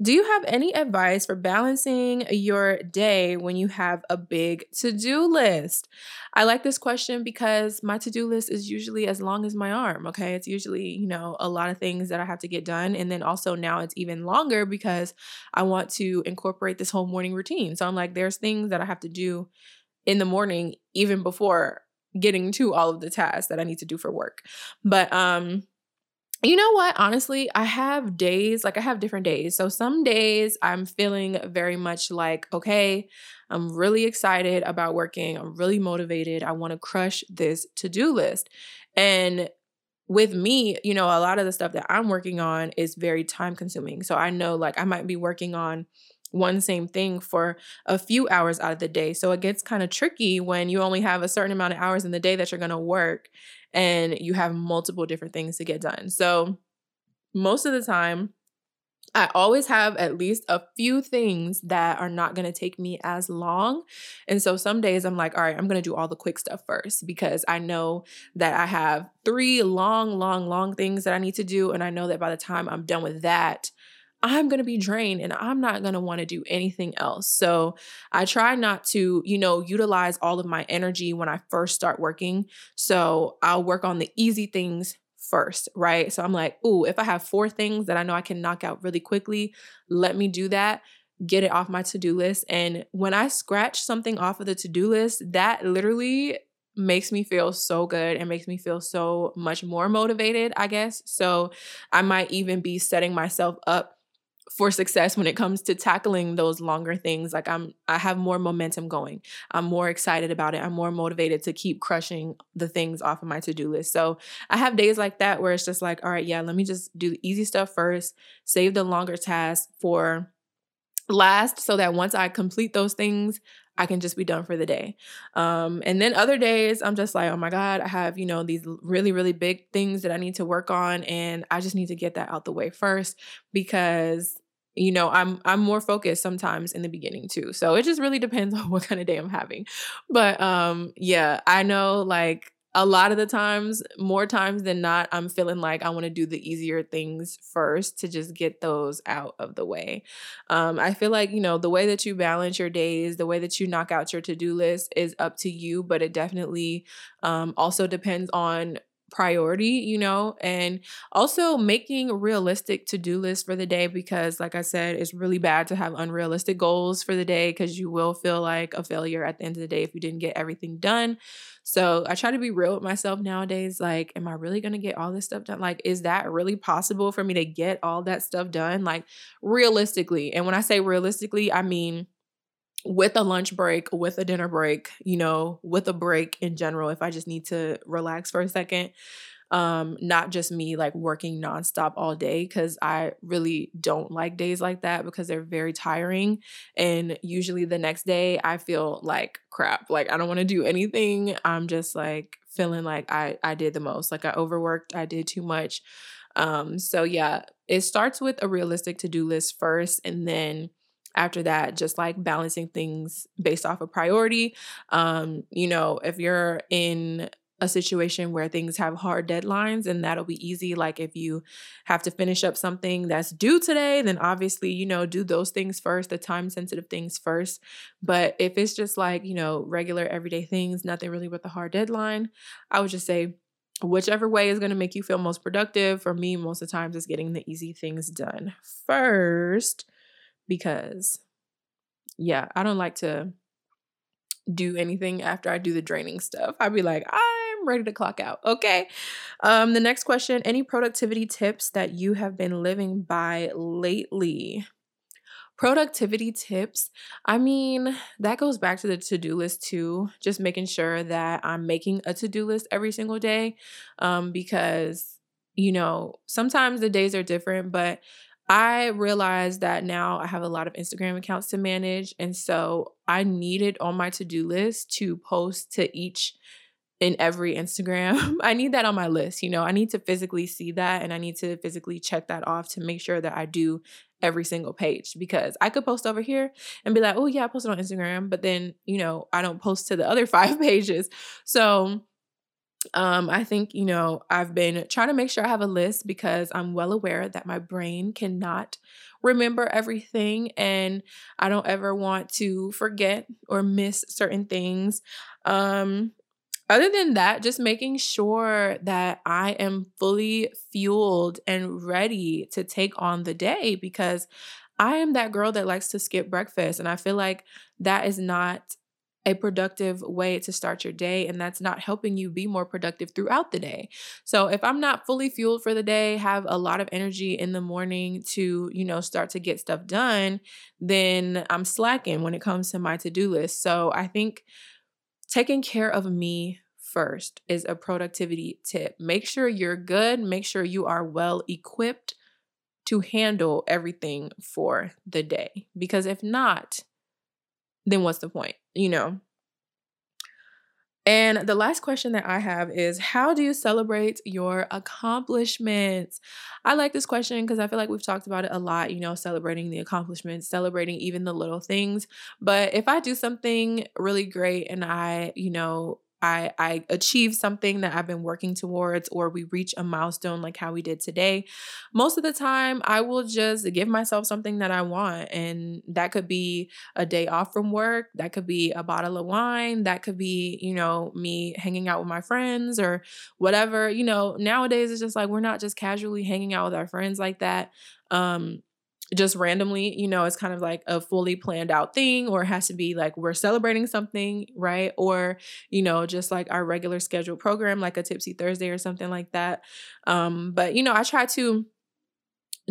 do you have any advice for balancing your day when you have a big to do list? I like this question because my to do list is usually as long as my arm. Okay. It's usually, you know, a lot of things that I have to get done. And then also now it's even longer because I want to incorporate this whole morning routine. So I'm like, there's things that I have to do in the morning, even before getting to all of the tasks that I need to do for work. But, um, you know what? Honestly, I have days, like I have different days. So some days I'm feeling very much like, okay, I'm really excited about working. I'm really motivated. I want to crush this to do list. And with me, you know, a lot of the stuff that I'm working on is very time consuming. So I know like I might be working on one same thing for a few hours out of the day. So it gets kind of tricky when you only have a certain amount of hours in the day that you're going to work and you have multiple different things to get done. So most of the time, I always have at least a few things that are not going to take me as long. And so some days I'm like, all right, I'm going to do all the quick stuff first because I know that I have three long, long, long things that I need to do. And I know that by the time I'm done with that, I'm going to be drained and I'm not going to want to do anything else. So I try not to, you know, utilize all of my energy when I first start working. So I'll work on the easy things first, right? So I'm like, ooh, if I have four things that I know I can knock out really quickly, let me do that get it off my to-do list and when i scratch something off of the to-do list that literally makes me feel so good and makes me feel so much more motivated i guess so i might even be setting myself up for success when it comes to tackling those longer things like i'm i have more momentum going. I'm more excited about it. I'm more motivated to keep crushing the things off of my to-do list. So i have days like that where it's just like all right yeah let me just do the easy stuff first save the longer tasks for last so that once i complete those things I can just be done for the day. Um, and then other days, I'm just like, oh my God, I have, you know, these really, really big things that I need to work on. And I just need to get that out the way first because you know i'm i'm more focused sometimes in the beginning too so it just really depends on what kind of day i'm having but um yeah i know like a lot of the times more times than not i'm feeling like i want to do the easier things first to just get those out of the way um i feel like you know the way that you balance your days the way that you knock out your to-do list is up to you but it definitely um also depends on priority, you know, and also making realistic to do lists for the day because, like I said, it's really bad to have unrealistic goals for the day because you will feel like a failure at the end of the day if you didn't get everything done. So I try to be real with myself nowadays. Like, am I really going to get all this stuff done? Like, is that really possible for me to get all that stuff done? Like, realistically. And when I say realistically, I mean, with a lunch break, with a dinner break, you know, with a break in general, if I just need to relax for a second, um, not just me like working nonstop all day, because I really don't like days like that because they're very tiring. And usually the next day, I feel like crap. Like, I don't want to do anything. I'm just like feeling like I, I did the most, like, I overworked, I did too much. Um, so, yeah, it starts with a realistic to do list first, and then after that just like balancing things based off of priority um you know if you're in a situation where things have hard deadlines and that'll be easy like if you have to finish up something that's due today then obviously you know do those things first the time sensitive things first but if it's just like you know regular everyday things nothing really with a hard deadline i would just say whichever way is going to make you feel most productive for me most of the times is getting the easy things done first because yeah, I don't like to do anything after I do the draining stuff. I'd be like, ah, Ready to clock out. Okay. Um, the next question Any productivity tips that you have been living by lately? Productivity tips. I mean, that goes back to the to do list too. Just making sure that I'm making a to do list every single day. Um, because, you know, sometimes the days are different, but I realized that now I have a lot of Instagram accounts to manage. And so I needed on my to do list to post to each in every Instagram. I need that on my list. You know, I need to physically see that and I need to physically check that off to make sure that I do every single page because I could post over here and be like, oh, yeah, I posted on Instagram. But then, you know, I don't post to the other five pages. So, um, I think, you know, I've been trying to make sure I have a list because I'm well aware that my brain cannot remember everything and I don't ever want to forget or miss certain things. Um, other than that, just making sure that I am fully fueled and ready to take on the day because I am that girl that likes to skip breakfast. And I feel like that is not a productive way to start your day and that's not helping you be more productive throughout the day. So if I'm not fully fueled for the day, have a lot of energy in the morning to, you know, start to get stuff done, then I'm slacking when it comes to my to-do list. So I think taking care of me first is a productivity tip. Make sure you're good, make sure you are well equipped to handle everything for the day because if not, then what's the point? You know? And the last question that I have is How do you celebrate your accomplishments? I like this question because I feel like we've talked about it a lot, you know, celebrating the accomplishments, celebrating even the little things. But if I do something really great and I, you know, I I achieve something that I've been working towards or we reach a milestone like how we did today, most of the time I will just give myself something that I want and that could be a day off from work, that could be a bottle of wine, that could be, you know, me hanging out with my friends or whatever. You know, nowadays it's just like we're not just casually hanging out with our friends like that. Um just randomly, you know, it's kind of like a fully planned out thing, or it has to be like we're celebrating something, right? Or, you know, just like our regular scheduled program, like a Tipsy Thursday or something like that. Um, but you know, I try to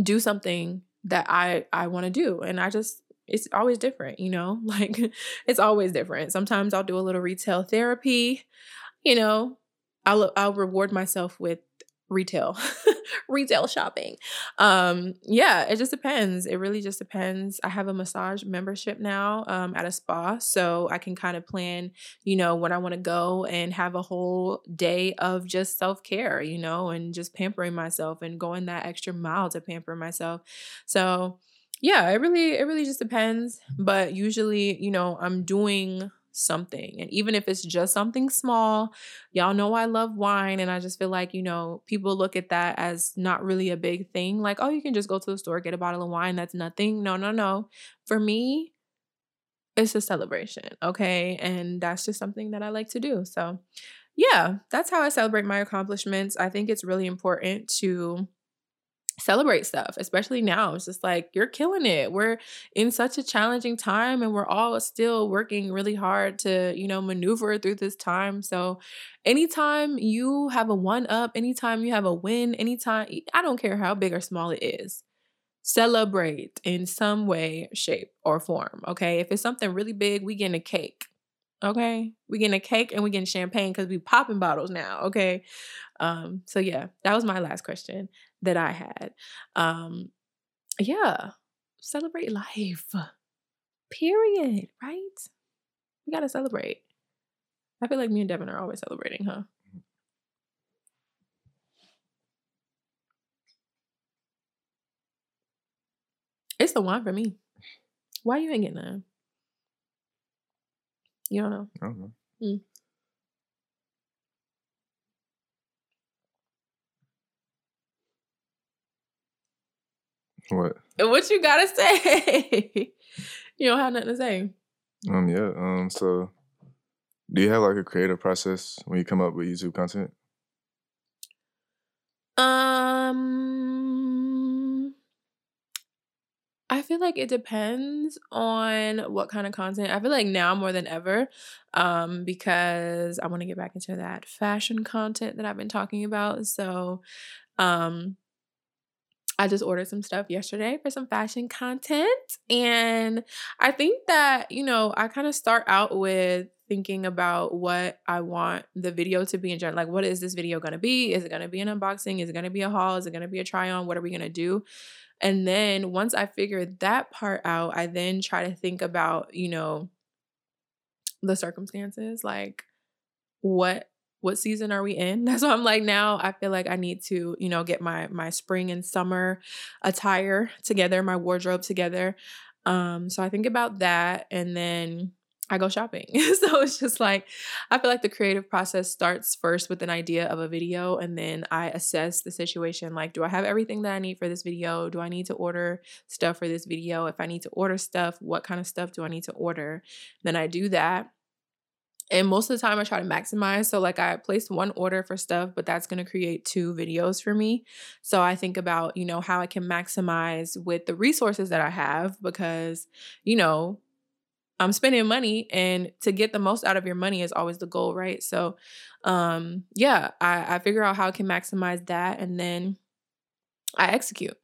do something that I I want to do. And I just it's always different, you know, like it's always different. Sometimes I'll do a little retail therapy, you know, I'll I'll reward myself with retail retail shopping. Um yeah it just depends. It really just depends. I have a massage membership now um at a spa so i can kind of plan you know when i want to go and have a whole day of just self-care you know and just pampering myself and going that extra mile to pamper myself. So yeah it really it really just depends. But usually you know i'm doing something. And even if it's just something small, y'all know I love wine. And I just feel like, you know, people look at that as not really a big thing. Like, oh, you can just go to the store, get a bottle of wine. That's nothing. No, no, no. For me, it's a celebration. Okay. And that's just something that I like to do. So, yeah, that's how I celebrate my accomplishments. I think it's really important to celebrate stuff, especially now. It's just like you're killing it. We're in such a challenging time and we're all still working really hard to, you know, maneuver through this time. So, anytime you have a one up, anytime you have a win, anytime, I don't care how big or small it is, celebrate in some way, shape, or form. Okay. If it's something really big, we getting a cake. Okay. We getting a cake and we getting champagne because we popping bottles now. Okay. Um, so yeah, that was my last question that I had. Um, yeah, celebrate life. Period. Right? We gotta celebrate. I feel like me and Devin are always celebrating, huh? It's the one for me. Why you ain't getting none? You don't know. I don't know. Mm. What? What you gotta say? you don't have nothing to say. Um. Yeah. Um. So, do you have like a creative process when you come up with YouTube content? Um, I feel like it depends on what kind of content. I feel like now more than ever, um, because I want to get back into that fashion content that I've been talking about. So, um, I just ordered some stuff yesterday for some fashion content. And I think that, you know, I kind of start out with thinking about what I want the video to be in general. Like, what is this video going to be? Is it going to be an unboxing? Is it going to be a haul? Is it going to be a try on? What are we going to do? And then once I figure that part out, I then try to think about, you know, the circumstances. Like, what what season are we in? That's why I'm like now I feel like I need to, you know, get my my spring and summer attire together, my wardrobe together. Um so I think about that and then I go shopping. so it's just like I feel like the creative process starts first with an idea of a video and then I assess the situation like do I have everything that I need for this video? Do I need to order stuff for this video? If I need to order stuff, what kind of stuff do I need to order? Then I do that and most of the time, I try to maximize. So, like, I placed one order for stuff, but that's going to create two videos for me. So, I think about, you know, how I can maximize with the resources that I have because, you know, I'm spending money and to get the most out of your money is always the goal, right? So um yeah, I, I figure out how I can maximize that and then I execute.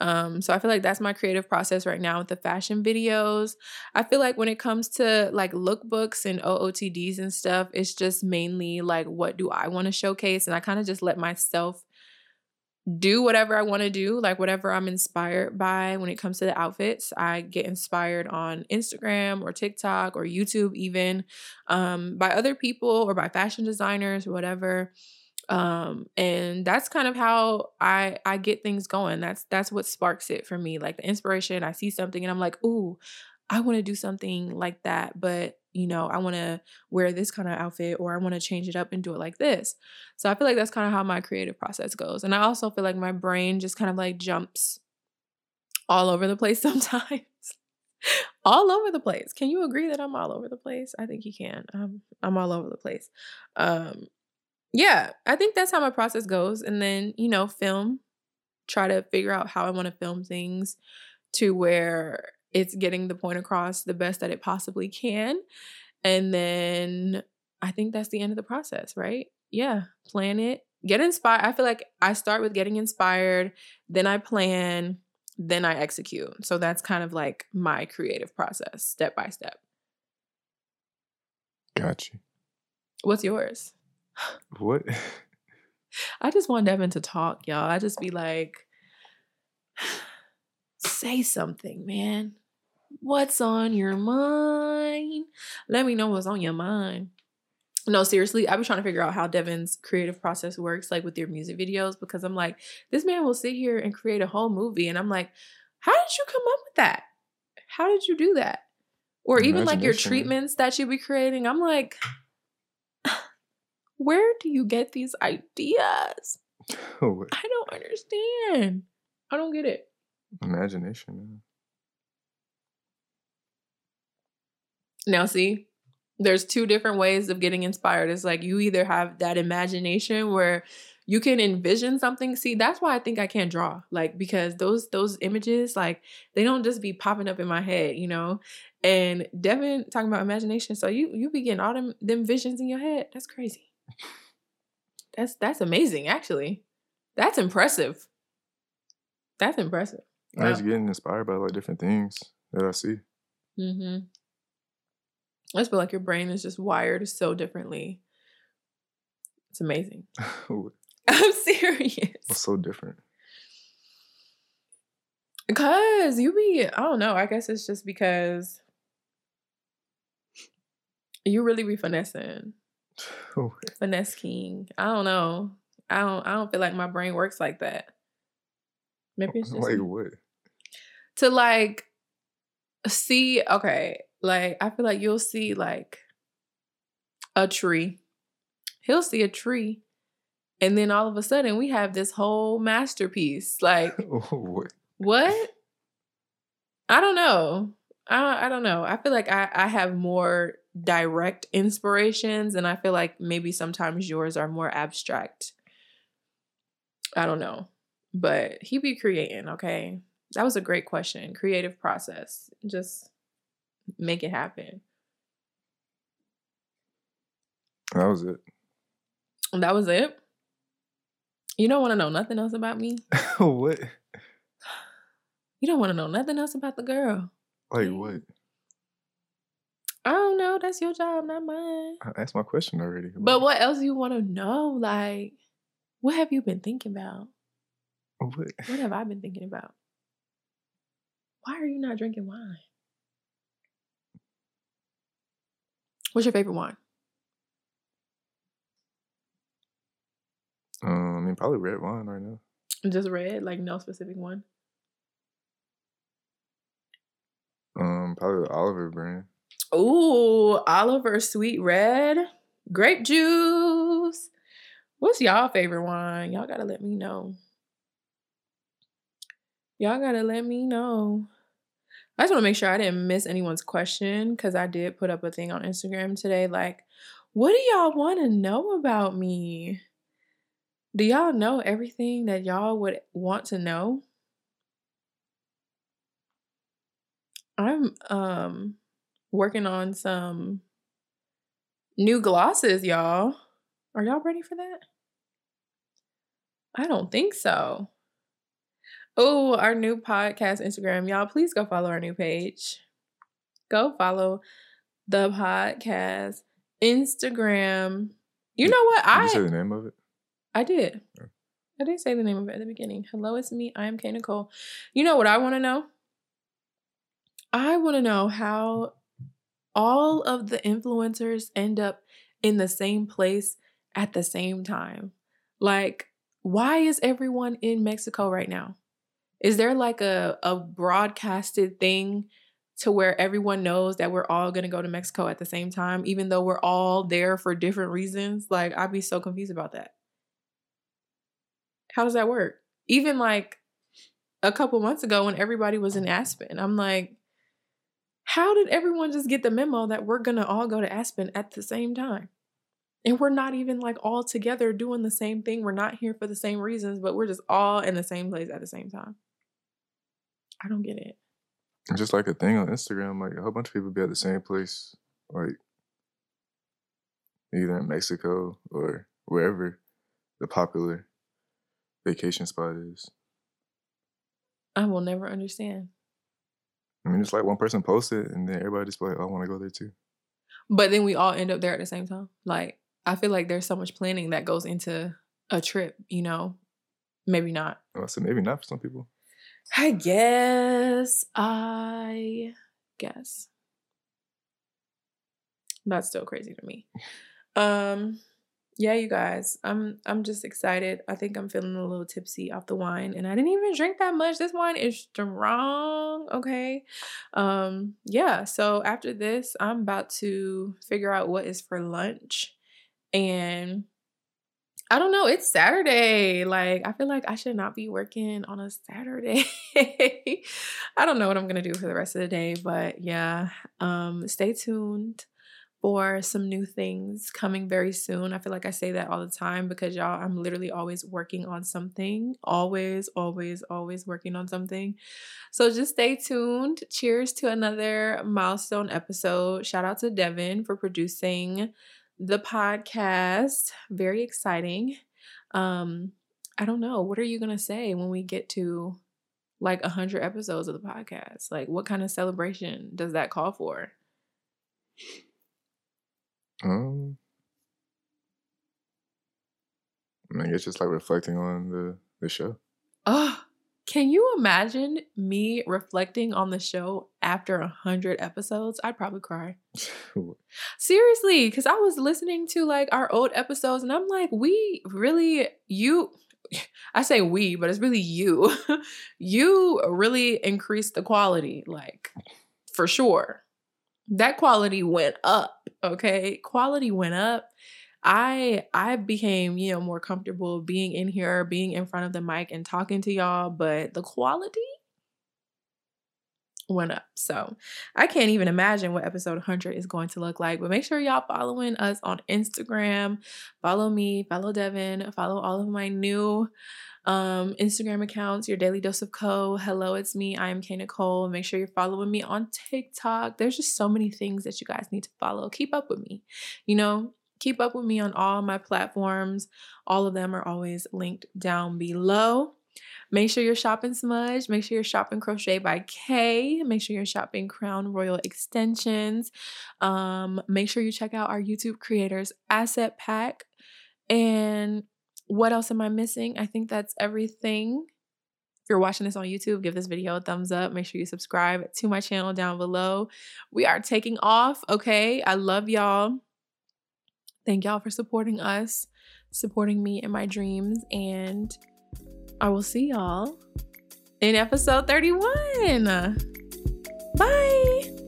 Um, so I feel like that's my creative process right now with the fashion videos. I feel like when it comes to like lookbooks and OOTDs and stuff, it's just mainly like what do I want to showcase? And I kind of just let myself do whatever I want to do, like whatever I'm inspired by when it comes to the outfits. I get inspired on Instagram or TikTok or YouTube, even um, by other people or by fashion designers or whatever. Um, and that's kind of how I I get things going. That's that's what sparks it for me. Like the inspiration, I see something and I'm like, ooh, I want to do something like that, but you know, I want to wear this kind of outfit or I want to change it up and do it like this. So I feel like that's kind of how my creative process goes. And I also feel like my brain just kind of like jumps all over the place sometimes. all over the place. Can you agree that I'm all over the place? I think you can. I'm I'm all over the place. Um yeah, I think that's how my process goes and then, you know, film try to figure out how I want to film things to where it's getting the point across the best that it possibly can. And then I think that's the end of the process, right? Yeah, plan it, get inspired. I feel like I start with getting inspired, then I plan, then I execute. So that's kind of like my creative process, step by step. Gotcha. What's yours? What? I just want Devin to talk, y'all. I just be like, say something, man. What's on your mind? Let me know what's on your mind. No, seriously, I've been trying to figure out how Devin's creative process works, like with your music videos, because I'm like, this man will sit here and create a whole movie. And I'm like, how did you come up with that? How did you do that? Or even like your treatments that you be creating. I'm like, where do you get these ideas? I don't understand. I don't get it. Imagination. Now, see, there's two different ways of getting inspired. It's like you either have that imagination where you can envision something. See, that's why I think I can't draw. Like because those those images, like they don't just be popping up in my head, you know. And Devin talking about imagination, so you you be getting all them them visions in your head. That's crazy. That's that's amazing, actually. That's impressive. That's impressive. I was getting inspired by like different things that I see. Mm-hmm. I just feel like your brain is just wired so differently. It's amazing. I'm serious. What's so different? Because you be, I don't know. I guess it's just because you really be finessing. Finesse king. I don't know. I don't. I don't feel like my brain works like that. Maybe it's just like what? To like see. Okay, like, I feel like you'll see like a tree. He'll see a tree. And then all of a sudden we have this whole masterpiece. Like what? what? I don't know. I I don't know. I feel like I, I have more direct inspirations and I feel like maybe sometimes yours are more abstract. I don't know. But he be creating, okay? That was a great question. Creative process. Just make it happen. That was it. That was it. You don't want to know nothing else about me. what? You don't want to know nothing else about the girl. Like what? I don't know. That's your job, not mine. I asked my question already. But what else do you want to know? Like, what have you been thinking about? What? What have I been thinking about? Why are you not drinking wine? What's your favorite wine? Um, I mean, probably red wine right now. Just red, like no specific one. Um, probably the Oliver brand. Ooh, Oliver Sweet Red, grape juice. What's y'all favorite wine? Y'all gotta let me know. Y'all gotta let me know. I just want to make sure I didn't miss anyone's question because I did put up a thing on Instagram today. Like, what do y'all want to know about me? Do y'all know everything that y'all would want to know? I'm um working on some new glosses, y'all. Are y'all ready for that? I don't think so. Oh, our new podcast Instagram. Y'all, please go follow our new page. Go follow the podcast Instagram. You know what? Did I you say the name of it? I did. Yeah. I did say the name of it at the beginning. Hello, it's me. I am K Nicole. You know what I want to know? I want to know how all of the influencers end up in the same place at the same time. Like, why is everyone in Mexico right now? Is there like a, a broadcasted thing to where everyone knows that we're all gonna go to Mexico at the same time, even though we're all there for different reasons? Like, I'd be so confused about that. How does that work? Even like a couple months ago when everybody was in Aspen, I'm like, how did everyone just get the memo that we're gonna all go to Aspen at the same time? And we're not even like all together doing the same thing. We're not here for the same reasons, but we're just all in the same place at the same time. I don't get it. It's just like a thing on Instagram. Like a whole bunch of people be at the same place, like either in Mexico or wherever the popular vacation spot is. I will never understand. I mean, it's like one person posted, and then everybody just like, "I want to go there too." But then we all end up there at the same time. Like, I feel like there's so much planning that goes into a trip, you know? Maybe not. Well, I said maybe not for some people. I guess. I guess. That's still crazy to me. Um yeah, you guys. I'm I'm just excited. I think I'm feeling a little tipsy off the wine and I didn't even drink that much. This wine is strong, okay? Um yeah, so after this, I'm about to figure out what is for lunch and I don't know. It's Saturday. Like, I feel like I should not be working on a Saturday. I don't know what I'm to do for the rest of the day, but yeah, um, stay tuned for some new things coming very soon. I feel like I say that all the time because y'all, I'm literally always working on something. Always, always, always working on something. So just stay tuned. Cheers to another milestone episode. Shout out to Devin for producing the podcast. Very exciting. Um, I don't know. What are you gonna say when we get to like a hundred episodes of the podcast? Like, what kind of celebration does that call for? Um, I mean, it's just like reflecting on the the show. Oh, can you imagine me reflecting on the show after a hundred episodes? I'd probably cry. Seriously, because I was listening to like our old episodes and I'm like, we really, you, I say we, but it's really you. you really increased the quality, like for sure. That quality went up, okay? Quality went up. I I became, you know, more comfortable being in here, being in front of the mic and talking to y'all, but the quality went up. So I can't even imagine what episode 100 is going to look like. But make sure y'all following us on Instagram. Follow me, follow Devin, follow all of my new um, Instagram accounts, your daily dose of co. Hello, it's me. I am K Nicole. Make sure you're following me on TikTok. There's just so many things that you guys need to follow. Keep up with me. You know, keep up with me on all my platforms. All of them are always linked down below. Make sure you're shopping Smudge. Make sure you're shopping Crochet by K. Make sure you're shopping Crown Royal Extensions. Um, make sure you check out our YouTube creators asset pack. And what else am I missing? I think that's everything. If you're watching this on YouTube, give this video a thumbs up. Make sure you subscribe to my channel down below. We are taking off, okay? I love y'all. Thank y'all for supporting us, supporting me in my dreams, and I will see y'all in episode 31. Bye.